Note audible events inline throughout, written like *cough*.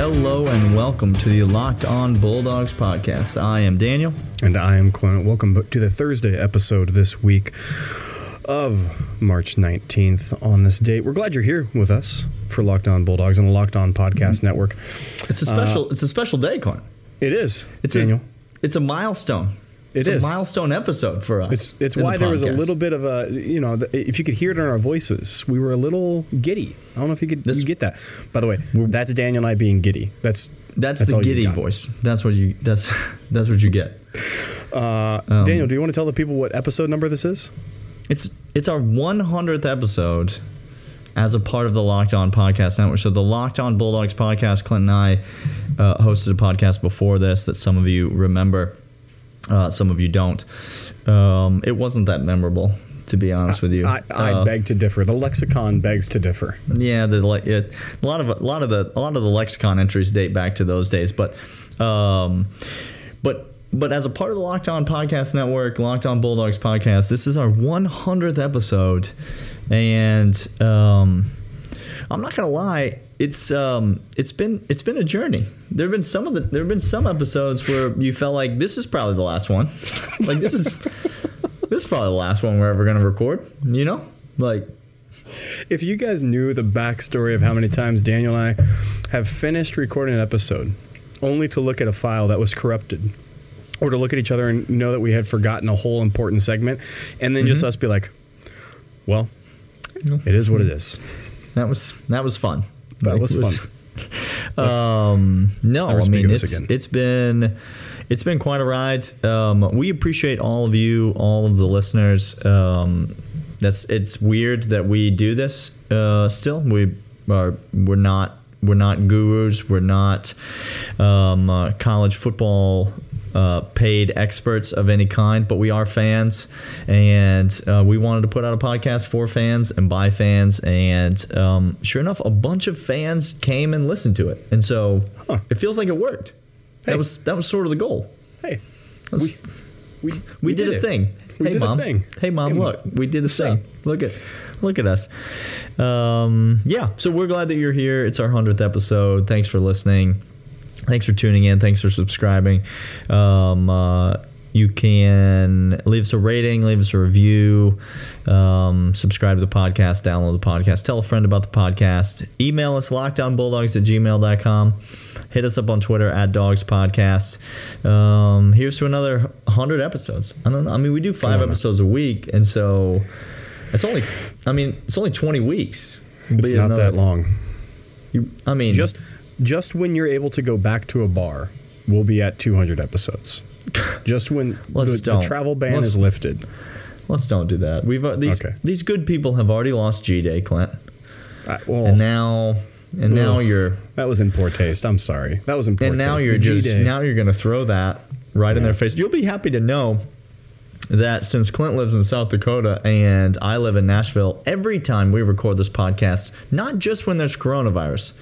Hello and welcome to the Locked On Bulldogs podcast. I am Daniel. And I am Clement. Welcome to the Thursday episode this week of March 19th on this date. We're glad you're here with us for Locked On Bulldogs on the Locked On Podcast Mm-hmm. Network. It's a special. it's a special day, Clint. It is, It's Daniel. A, it's a milestone. It it's is. a milestone episode for us. it's it's in the why there was a little bit of a, you know, the, if you could hear it in our voices, we were a little giddy. I don't know if you could This- you get that. By the way, that's Daniel and I being giddy. That's That's, all the giddy voice. That's what you. That's *laughs* that's what you get. Uh, Um, Daniel, do you want to tell the people what episode number this is? It's it's our 100th episode as a part of the Locked On Podcast Network. So the Locked On Bulldogs podcast, Clint and I uh, hosted a podcast before this that some of you remember, uh, some of you don't. Um, it wasn't that memorable, to be honest with you. I, I Uh, beg to differ. The lexicon begs to differ. yeah, the it, a lot of a lot of the a lot of the lexicon entries date back to those days, but um, but but as a part of the Locked On Podcast Network, Locked On Bulldogs podcast, this is our 100th episode, and um, I'm not gonna lie, it's um, it's been it's been a journey. There have been some of the there have been some episodes where you felt like this is probably the last one, *laughs* like this is this is probably the last one we're ever gonna record, you know, like. If you guys knew the backstory of how many times Daniel and I have finished recording an episode only to look at a file that was corrupted, or to look at each other and know that we had forgotten a whole important segment, and then Mm-hmm. just us be like, well, it is what it is. That was that was fun. That was fun. *laughs* Um, no, I mean it's it's been it's been quite a ride. Um, we appreciate all of you, all of the listeners. Um, that's it's weird that we do this. Uh, still, we are we're not we're not gurus. We're not um, uh, college football uh, paid experts of any kind, but we are fans, and uh, we wanted to put out a podcast for fans and by fans, and um, sure enough, a bunch of fans came and listened to it, and so Huh. it feels like it worked. Hey. That was that was sort of the goal. Hey, That's- we, we, we, did, a it. thing. Hey did a mom. thing. Hey mom, Hey, Mom. look, we did a What's thing. Look at look at us. Um, yeah, so we're glad that you're here. It's our hundredth episode. Thanks for listening. Thanks for tuning in. Thanks for subscribing. Um, uh, you can leave us a rating, leave us a review, um, subscribe to the podcast, download the podcast, tell a friend about the podcast, email us lockedonbulldogs at gmail.com, hit us up on Twitter at dogs podcast. Um, here's to another 100 episodes. I don't know. I mean, we do five episodes a week, and so it's only, I mean, it's only 20 weeks. It's not another- that long. You, I mean, Just, just when you're able to go back to a bar, we'll be at 200 episodes. Just when *laughs* the, the travel ban Let's- is lifted. let's don't do that. We've uh, these Okay. these good people have already lost G Day, Clint. I, well, and now and now you're that was in poor taste. I'm sorry. That was in poor and now you're The just G-Day. now you're gonna throw that right in their face. You'll be happy to know that since Clint lives in South Dakota and I live in Nashville, every time we record this podcast, not just when there's coronavirus,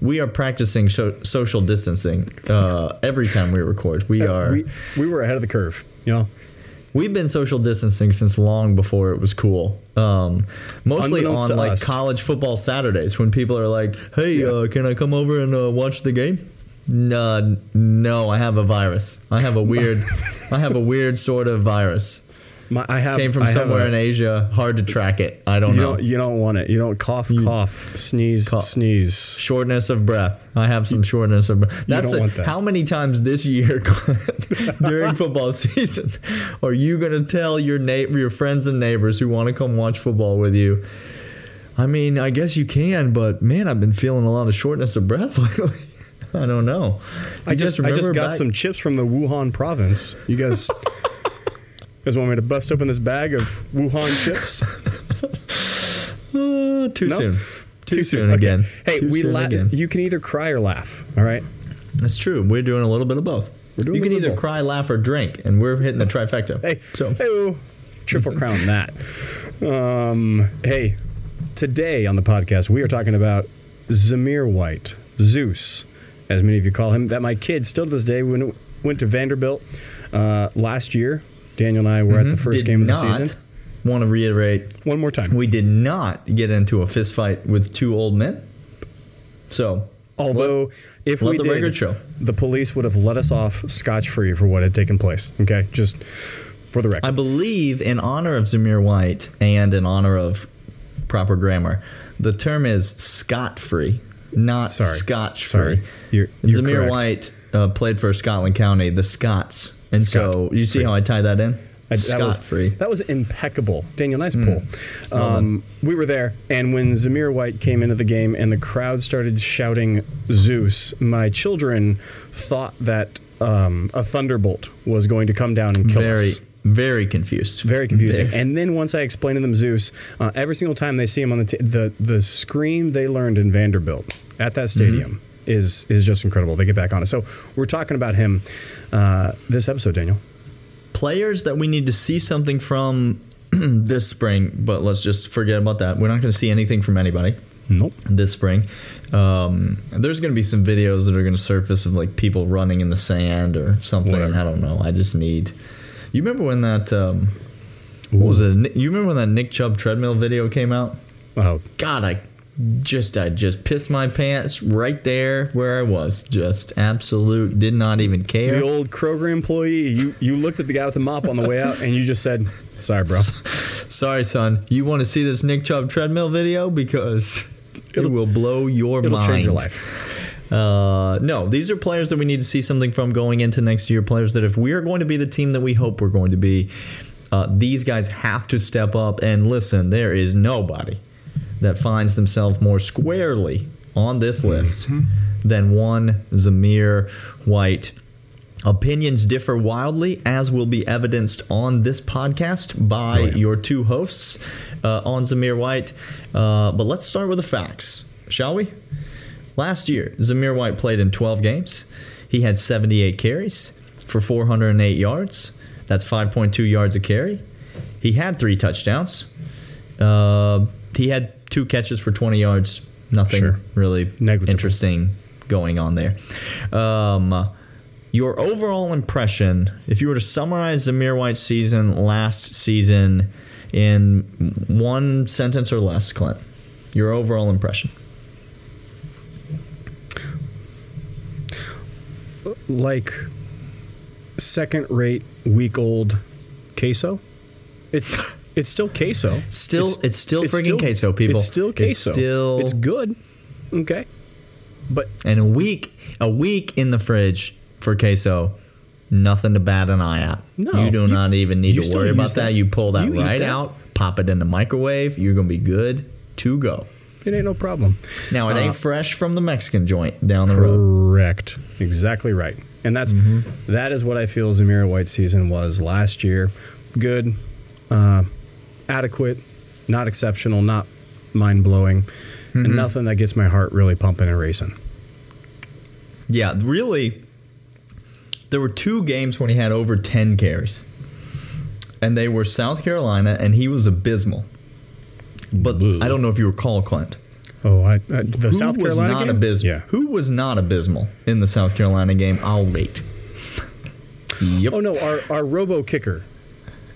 we are practicing so, social distancing uh, every time we record. We are we, we were ahead of the curve. You know, We've been social distancing since long before it was cool. Um, mostly on like us. college football Saturdays when people are like, "Hey, Yeah. uh, can I come over and uh, watch the game?" No, no, I have a virus. I have a weird, *laughs* I have a weird sort of virus. My, I have Came from I somewhere a- in Asia. Hard to track it. I don't You know. don't, you don't want it. You don't cough, cough, sneeze, Cough. sneeze. Shortness of breath. I have some shortness of breath. That's don't a- want that. how many times this year *laughs* *laughs* during football season are you going to tell your na- your friends and neighbors who want to come watch football with you? I mean, I guess you can, but man, I've been feeling a lot of shortness of breath *laughs* lately. I don't know. I You just I just got back- some chips from the Wuhan province. You guys, you guys want me to bust open this bag of Wuhan *laughs* chips? Uh, too No? soon. Too, soon, Okay. again. Hey, Too we soon la- again. You can either cry or laugh. All right. That's true. We're doing a little bit of both. We're doing you can either both. cry, laugh, or drink, and we're hitting the trifecta. Hey, so hey, triple *laughs* crown that. Um, hey, today on the podcast we are talking about Zamir White, Zeus, as many of you call him. That my kid still to this day went went to Vanderbilt uh, last year. Daniel and I were at the first did game of the season. Want to reiterate One more time. We did not get into a fist fight with two old men. So Although, if let we the did, show. the police would have let us off scotch free for what had taken place. Okay, just for the record. I believe, in honor of Zamir White and in honor of proper grammar, the term is scot free, not Sorry. scotch Sorry. free. You're- you're Zamir correct. White uh, played for Scotland County, the Scots, and so you see Scot-free. how I tie that in? I- that was free. That was impeccable, Daniel. Nice pull. Well Um, we were there, and when Zamir White came into the game and the crowd started shouting Zeus, my children thought that um, a thunderbolt was going to come down and kill Very, us. very very confused. Very confusing. Very. And then once I explained to them Zeus, uh, every single time they see him on the t- the the scream they learned in Vanderbilt at that stadium is is just incredible. They get back on it. So we're talking about him uh, this episode, Daniel. players that we need to see something from *clears throat* this spring, but let's just forget about that. We're not going to see anything from anybody Nope. this spring. Um, there's going to be some videos that are going to surface of like people running in the sand or something. Whatever. I don't know. I just need. You remember when that? Um, what was it? You remember when that Nick Chubb treadmill video came out? Oh, God, I just I just pissed my pants right there where I was. Just absolute. Did not even care. the old Kroger employee. You you looked at the guy with the mop on the way out, and you just said, "Sorry, bro." *laughs* Sorry, son. You want to see this Nick Chubb treadmill video because it will blow your It'll mind. change your life. Uh, no, these are players that we need to see something from going into next year. Players that if we are going to be the team that we hope we're going to be, uh, these guys have to step up. And listen, there is nobody that finds themselves more squarely on this list than one Zamir White. Opinions differ wildly, as will be evidenced on this podcast by Oh, yeah. your two hosts uh, on Zamir White. Uh, but let's start with the facts, shall we? Last year, Zamir White played in 12 games. He had 78 carries for 408 yards. That's 5.2 yards a carry. He had three touchdowns. Uh, he had two catches for 20 yards. Nothing Sure. really Negligible. interesting going on there. Um, your overall impression, if you were to summarize Zamir White's season last season in one sentence or less, Clint, your overall impression. Like second-rate, week-old queso. It's it's still queso. Still- it's still friggin' queso, people. It's still It's queso. still- It's good. Okay. But And a week, a week in the fridge for queso, nothing to bat an eye at. No, you do you- not even need to worry about that. that. You pull that You right that. out, pop it in the microwave. You're gonna be good to go. it ain't no problem. Now it Uh, ain't fresh from the Mexican joint down the road. Correct. Exactly right. And that's that is what I feel Zamira White season was last year. Good, uh, adequate, not exceptional, not mind blowing, and nothing that gets my heart really pumping and racing. Yeah, really. There were two games when he had over 10 carries. And they were South Carolina, and he was abysmal. But Boo. I don't know if you recall, Clint. Oh, I, uh, the Who South was Carolina not game? abysmal? Yeah. Who was not abysmal in the South Carolina game? I'll wait. *laughs* yep. Oh no, our our robo kicker. *laughs*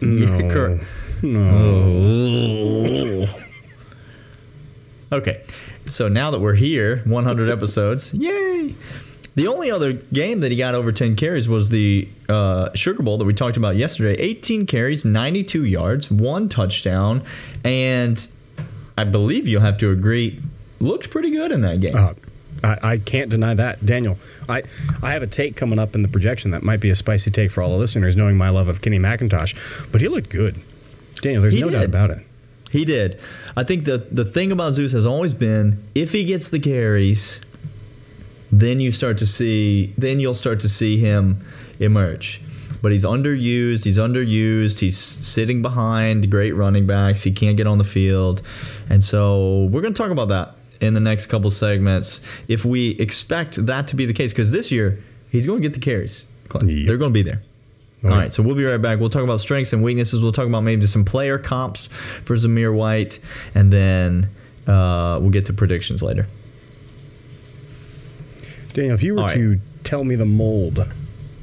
No. cor- No. *laughs* Okay, so now that we're here, 100 episodes, yay! The only other game that he got over 10 carries was the uh, Sugar Bowl that we talked about yesterday. 18 carries, 92 yards, one touchdown, and I believe you'll have to agree, looked pretty good in that game. Uh, I, I can't deny that, Daniel. I, I have a take coming up in the projection that might be a spicy take for all the listeners, knowing my love of Kenny McIntosh. But he looked good, Daniel. There's He no doubt about it. He did. I think the the thing about Zeus has always been if he gets the carries, then you start to see then you'll start to see him emerge. But he's underused. He's underused. He's sitting behind great running backs. He can't get on the field, and so we're going to talk about that in the next couple segments. If we expect that to be the case, because this year he's going to get the carries. Yep. They're going to be there. All right, so we'll be right back. We'll talk about strengths and weaknesses. We'll talk about maybe some player comps for Zamir White, and then uh, we'll get to predictions later. Daniel, if you were right. to tell me the mold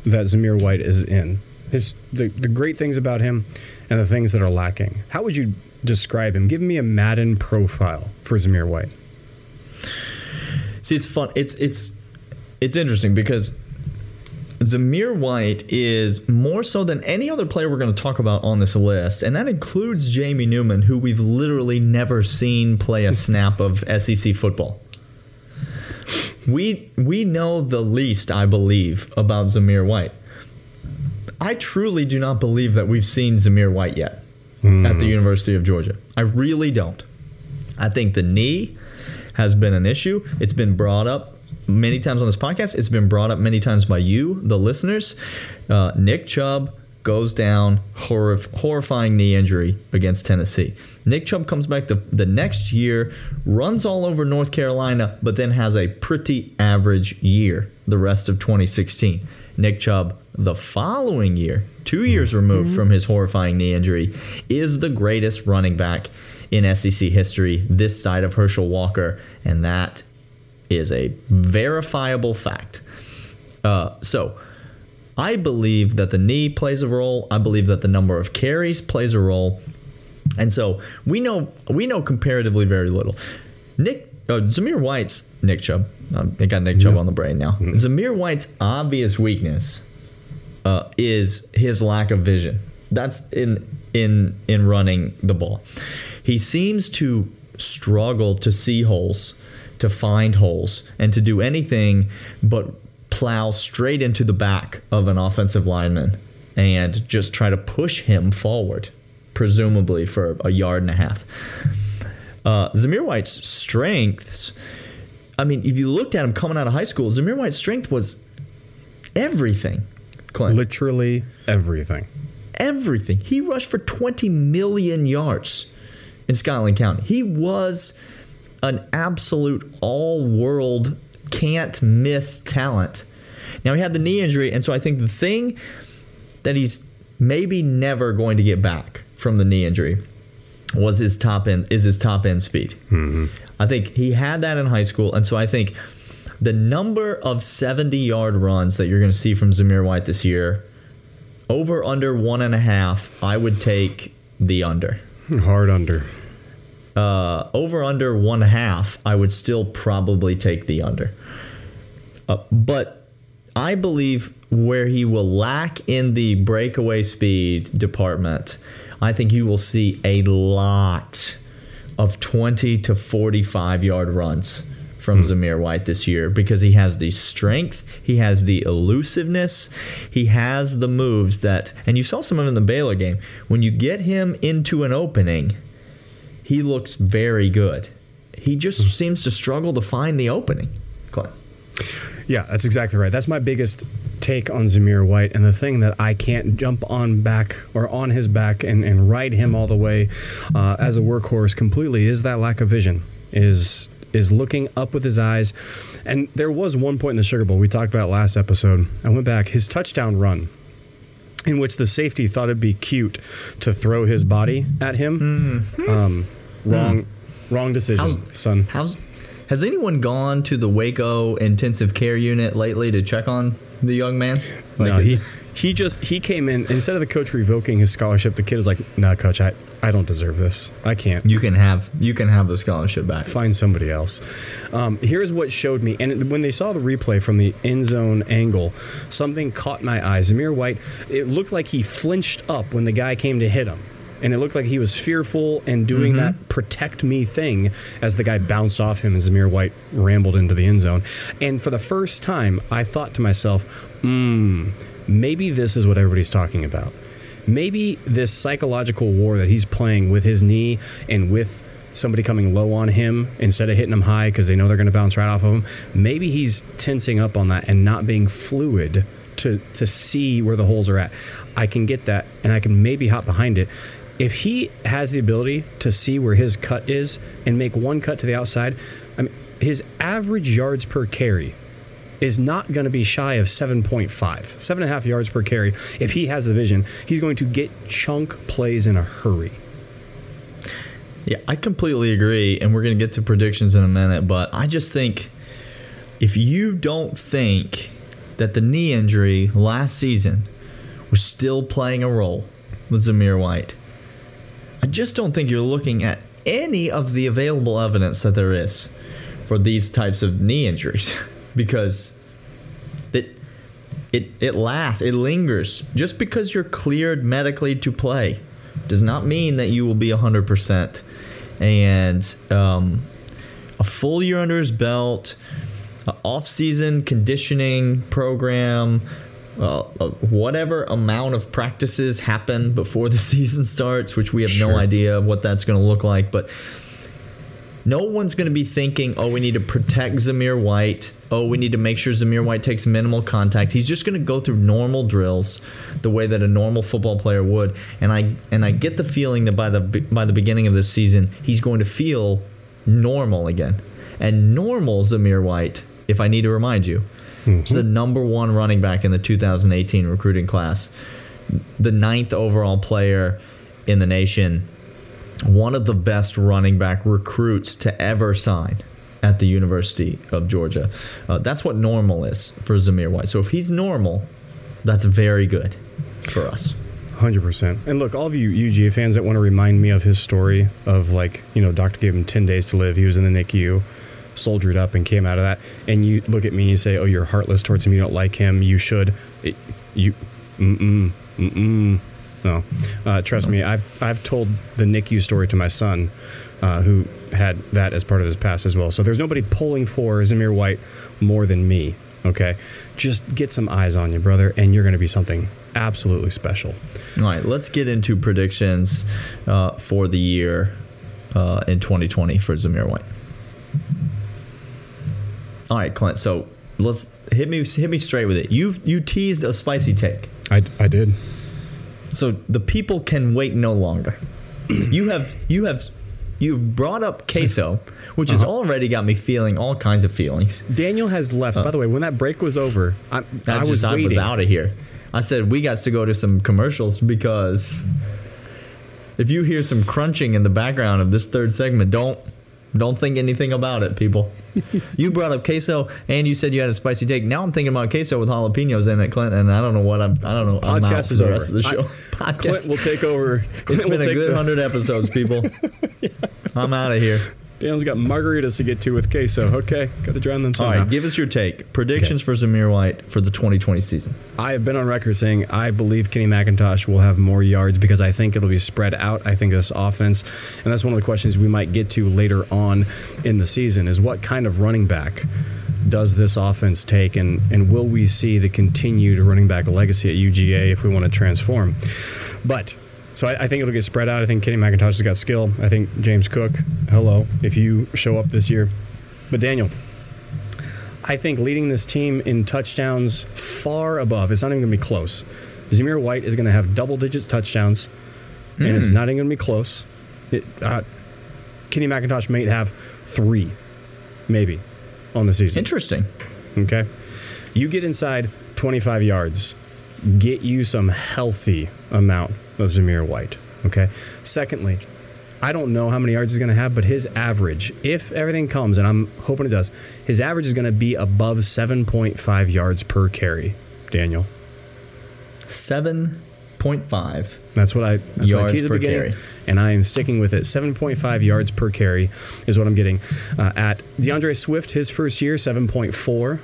that Zamir White is in, his the, the great things about him and the things that are lacking, how would you describe him? Give me a Madden profile for Zamir White. See, it's fun. It's it's it's interesting because Zamir White is more so than any other player we're going to talk about on this list, and that includes Jamie Newman, who we've literally never seen play a snap of SEC football. We we know the least, I believe, about Zamir White. I truly do not believe that we've seen Zamir White yet at the hmm. University of Georgia. I really don't. I think the knee has been an issue. It's been brought up many times on this podcast. It's been brought up many times by you, the listeners. Uh, Nick Chubb goes down, horrif- horrifying knee injury against Tennessee. Nick Chubb comes back the, the next year, runs all over North Carolina, but then has a pretty average year the rest of 2016. Nick Chubb, the following year, two years removed from his horrifying knee injury, is the greatest running back in SEC history this side of Herschel Walker, and that is a verifiable fact. Uh, so, I believe that the knee plays a role. I believe that the number of carries plays a role, and so we know we know comparatively very little. Nick uh, Zamir White's Nick Chubb. Um, I got Nick Chubb on the brain now. Zamir White's obvious weakness uh, is his lack of vision. That's in in in running the ball. He seems to struggle to see holes, to find holes, and to do anything but plow straight into the back of an offensive lineman and just try to push him forward, presumably for a yard and a half. Uh, Zamir White's strengths. I mean, if you looked at him coming out of high school, Zamir White's strength was everything. Clint Literally everything. everything. He rushed for 20 million yards in Scotland County. He was an absolute all world, can't miss talent. Now, he had the knee injury, and so I think the thing that he's maybe never going to get back from the knee injury was his top end is his top end speed. Mm-hmm. I think he had that in high school, and so I think the number of 70 yard runs that you're going to see from Zamir White this year over under one and a half, I would take the under. Hard under. Uh, over under one half, I would still probably take the under. Uh, but I believe where he will lack in the breakaway speed department, I think you will see a lot of 20 to 45 yard runs from Zamir White this year because he has the strength, he has the elusiveness, he has the moves that, and you saw some of them in the Baylor game. When you get him into an opening, he looks very good. He just seems to struggle to find the opening. Clint. Yeah, that's exactly right. That's my biggest take on Zamir White, and the thing that I can't jump on back or on his back and, and ride him all the way uh, as a workhorse completely is that lack of vision. Is is looking up with his eyes. And there was one point in the Sugar Bowl we talked about last episode. I went back his touchdown run in which the safety thought it'd be cute to throw his body at him. Um, wrong, wrong decision, How's- son. How's has anyone gone to the Waco intensive care unit lately to check on the young man? Like, no, he he just he came in instead of the coach revoking his scholarship. The kid was like, "Nah, coach, I I don't deserve this. I can't." you can have you can have the scholarship back. Find somebody else. Um, here's what showed me, and when they saw the replay from the end zone angle, something caught my eyes. Zamir White, it looked like he flinched up when the guy came to hit him. And it looked like he was fearful and doing that protect me thing as the guy bounced off him and Zamir White rambled into the end zone. And for the first time, I thought to myself, hmm, maybe this is what everybody's talking about. Maybe this psychological war that he's playing with his knee and with somebody coming low on him instead of hitting him high because they know they're going to bounce right off of him. Maybe he's tensing up on that and not being fluid to to see where the holes are at. I can get that, and I can maybe hop behind it. If he has the ability to see where his cut is and make one cut to the outside, I mean, his average yards per carry is not going to be shy of 7.5, seven and a half yards per carry. If he has the vision, he's going to get chunk plays in a hurry. Yeah, I completely agree, and we're going to get to predictions in a minute. But I just think if you don't think that the knee injury last season was still playing a role with Zamir White, I just don't think you're looking at any of the available evidence that there is for these types of knee injuries *laughs* because it it it lasts, it lingers. Just because you're cleared medically to play does not mean that you will be 100%. And um, a full year under his belt, off-season conditioning program, uh, uh, whatever amount of practices happen before the *laughs* season starts, which we have Sure. no idea what that's going to look like, but no one's going to be thinking, oh, we need to protect Zamir White. Oh, we need to make sure Zamir White takes minimal contact. He's just going to go through normal drills the way that a normal football player would. And I and I get the feeling that by the by the beginning of this season, he's going to feel normal again. And normal Zamir White, if I need to remind you, is the number one running back in the 2018 recruiting class, the ninth overall player in the nation one of the best running back recruits to ever sign at the University of Georgia. Uh, that's what normal is for Zamir White. So if he's normal, that's very good for us. Hundred percent. And look, all of you UGA fans that want to remind me of his story of like, you know, doctor gave him ten days to live. He was in the NICU, soldiered up, and came out of that. And you look at me and you say, "Oh, you're heartless towards him. You don't like him. You should." It, you, mm mm mm mm. No, uh, trust me. I've I've told the NICU story to my son, uh, who had that as part of his past as well. So there's nobody pulling for Zamir White more than me. Okay, just get some eyes on you, brother, and you're going to be something absolutely special. All right, let's get into predictions uh, for the year uh, in 2020 for Zamir White. All right, Clint. So let's hit me hit me straight with it. You you teased a spicy take. I, I did. So the people can wait no longer. you have you have you've brought up queso, which has uh-huh. already got me feeling all kinds of feelings. Daniel has left. By uh. the way, when that break was over, I, I was just I was out of here. I said we got to go to some commercials because if you hear some crunching in the background of this third segment, don't don't think anything about it, people. *laughs* you brought up queso and you said you had a spicy take. Now I'm thinking about queso with jalapenos in it, Clint, and I don't know what I'm. I don't know. I'm Podcast for is the over. of the show. *laughs* I- Podcast. Clint will take over. Clint It's been a good the- hundred episodes, people. *laughs* I'm out of here. Daniel's got margaritas to get to with queso. Okay, got to drown them All somehow. right, give us your take. Predictions for Zamir White for the 2020 season. I have been on record saying I believe Kenny McIntosh will have more yards because I think it'll be spread out. I think this offense, and that's one of the questions we might get to later on in the season, is what kind of running back does this offense take, and, and will we see the continued running back legacy at UGA if we want to transform? But so I, I think it'll get spread out. I think Kenny McIntosh has got skill. I think James Cook, hello, if you show up this year. But Daniel, I think leading this team in touchdowns far above, it's not even going to be close. Zamir White is going to have double digits touchdowns, and it's not even going to be close. It, uh, Kenny McIntosh may have three, maybe, on the season. Interesting. Okay. You get inside 25 yards, get you some healthy amount of Zamir White. Okay. Secondly, I don't know how many yards he's going to have, but his average, if everything comes, and I'm hoping it does, his average is going to be above 7.5 yards per carry. Daniel. 7.5. That's what I that's what I Yards teased at the beginning, carry. and I am sticking with it. 7.5 yards per carry is what I'm getting uh, at D'Andre Swift. His first year, 7.4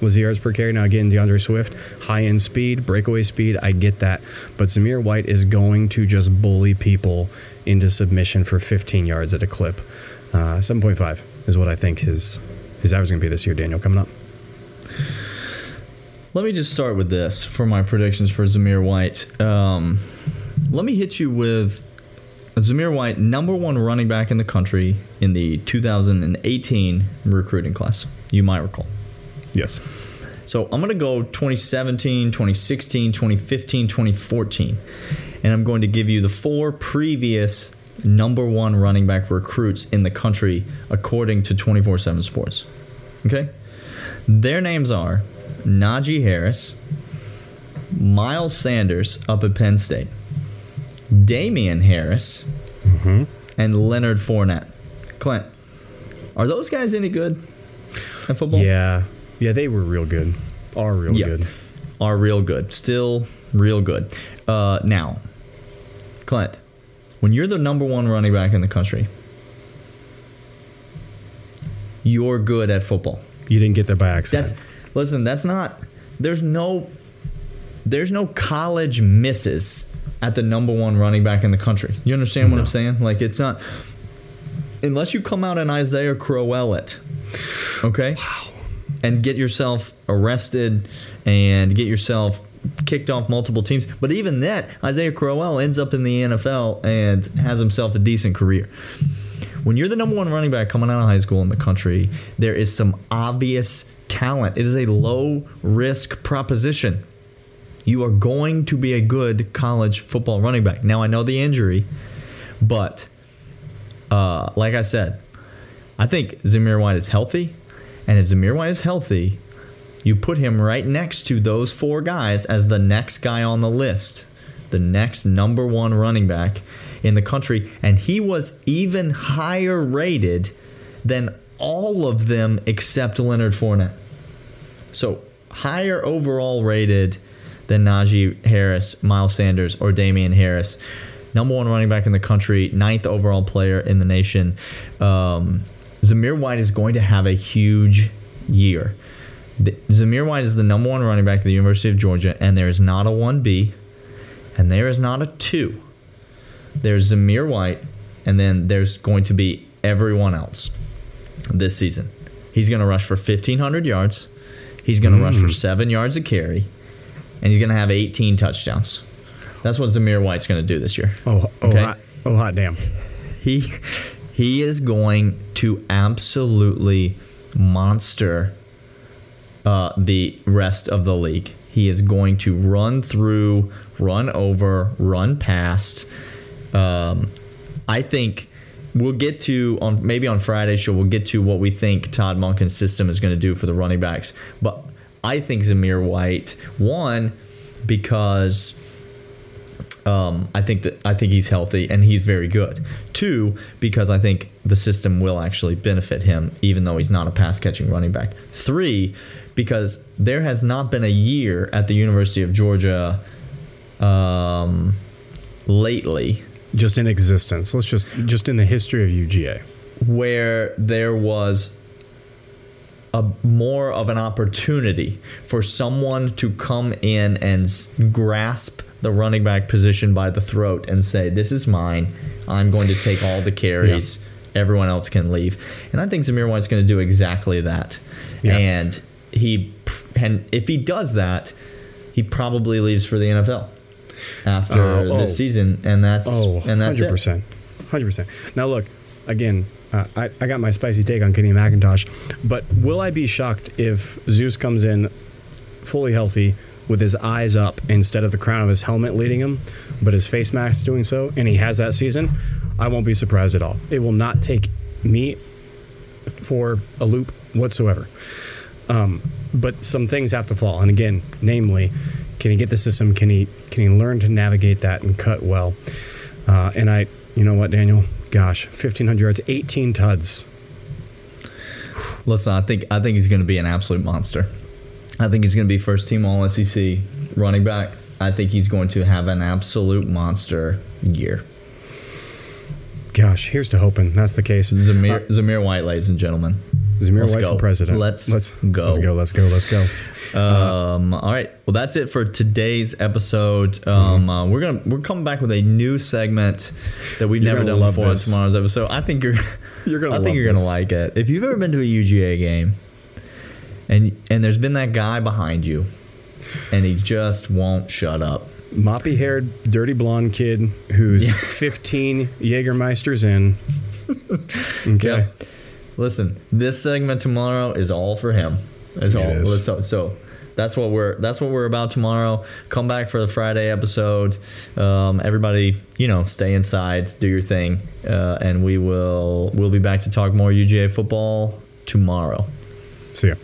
was yards per carry. Now again, D'Andre Swift, high end speed, breakaway speed. I get that, but Zamir White is going to just bully people into submission for 15 yards at a clip. Uh, 7.5 is what I think his his average is going to be this year. Daniel coming up. Let me just start with this for my predictions for Zamir White. Um, let me hit you with Zamir White, number one running back in the country in the 2018 recruiting class. You might recall. Yes. So I'm going to go 2017, 2016, 2015, 2014. And I'm going to give you the four previous number one running back recruits in the country according to 24 7 Sports. Okay? Their names are Najee Harris, Miles Sanders up at Penn State, Damien Harris, mm-hmm. and Leonard Fournette. Clint, are those guys any good at football? Yeah. Yeah, they were real good. Are real Yeah. good. Are real good. Still real good. Uh, now, Clint, when you're the number one running back in the country, you're good at football. You didn't get there by accident. That's listen. That's not. There's no. There's no college misses at the number one running back in the country. You understand what I'm saying? Like it's not. Unless you come out and Isaiah Crowell it, okay, and get yourself arrested and get yourself kicked off multiple teams. But even that, Isaiah Crowell ends up in the NFL and has himself a decent career when you're the number one running back coming out of high school in the country, there is some obvious talent. It is a low risk proposition. You are going to be a good college football running back. Now, I know the injury, but uh, like I said, I think Zamir White is healthy. And if Zamir is healthy, you put him right next to those four guys as the next guy on the list, the next number one running back in the country, and he was even higher rated than all of them except Leonard Fournette. So higher overall rated than Najee Harris, Miles Sanders, or Damien Harris. Number one running back in the country, ninth overall player in the nation. Um, Zamir White is going to have a huge year. The, Zamir White is the number one running back at the University of Georgia, and there is not a 1B, and there is not a 2 there's Zamir White, and then there's going to be everyone else this season. He's going to rush for 1,500 yards. He's going to mm. rush for mm. seven yards a carry, and he's going to have 18 touchdowns. That's what Zamir White's going to do this year. Oh, oh, okay? hot, oh, hot damn. He he is going to absolutely monster uh, the rest of the league. He is going to run through, run over, run past um, I think we'll get to on maybe on Friday show we'll get to what we think Todd Monken's system is going to do for the running backs. But I think Zamir White one because um, I think that I think he's healthy and he's very good. Two because I think the system will actually benefit him even though he's not a pass catching running back. Three because there has not been a year at the University of Georgia um, lately just in existence. Let's just just in the history of UGA, where there was a more of an opportunity for someone to come in and grasp the running back position by the throat and say, "This is mine. I'm going to take all the carries. Yeah. Everyone else can leave." And I think Zamir White's going to do exactly that. Yeah. And he and if he does that, he probably leaves for the NFL after uh, oh, this season, and that's oh, and that's 100%. Hundred percent. Now look, again, uh, I, I got my spicy take on Kenny McIntosh, but will I be shocked if Zeus comes in fully healthy with his eyes up instead of the crown of his helmet leading him, but his face mask doing so, and he has that season? I won't be surprised at all. It will not take me for a loop whatsoever. Um, but some things have to fall, and again, namely, can he get the system? Can he can he learn to navigate that and cut well? Uh, and I, you know what, Daniel? Gosh, fifteen hundred yards, eighteen tuds. Listen, I think I think he's going to be an absolute monster. I think he's going to be first team All SEC running back. I think he's going to have an absolute monster year. Gosh, here's to hoping that's the case. Zamir, uh, Zamir White, ladies and gentlemen. Zamir let's White go. for president. Let's let's go. Let's go. Let's go. Let's go. Um, uh, all right. Well, that's it for today's episode. Um, mm-hmm. uh, we're gonna we're coming back with a new segment that we've you're never done before on tomorrow's episode. I think you're *laughs* you're gonna. I think you're this. gonna like it. If you've ever been to a UGA game, and and there's been that guy behind you, and he just won't shut up. Moppy haired, dirty blonde kid who's yeah. 15 Jägermeisters in. *laughs* Okay. Listen, this segment tomorrow is all for him. It's all. Is. So, so that's what we're that's what we're about tomorrow. Come back for the Friday episode. Um, everybody, you know, stay inside, do your thing, uh, and we will we'll be back to talk more UGA football tomorrow. See ya.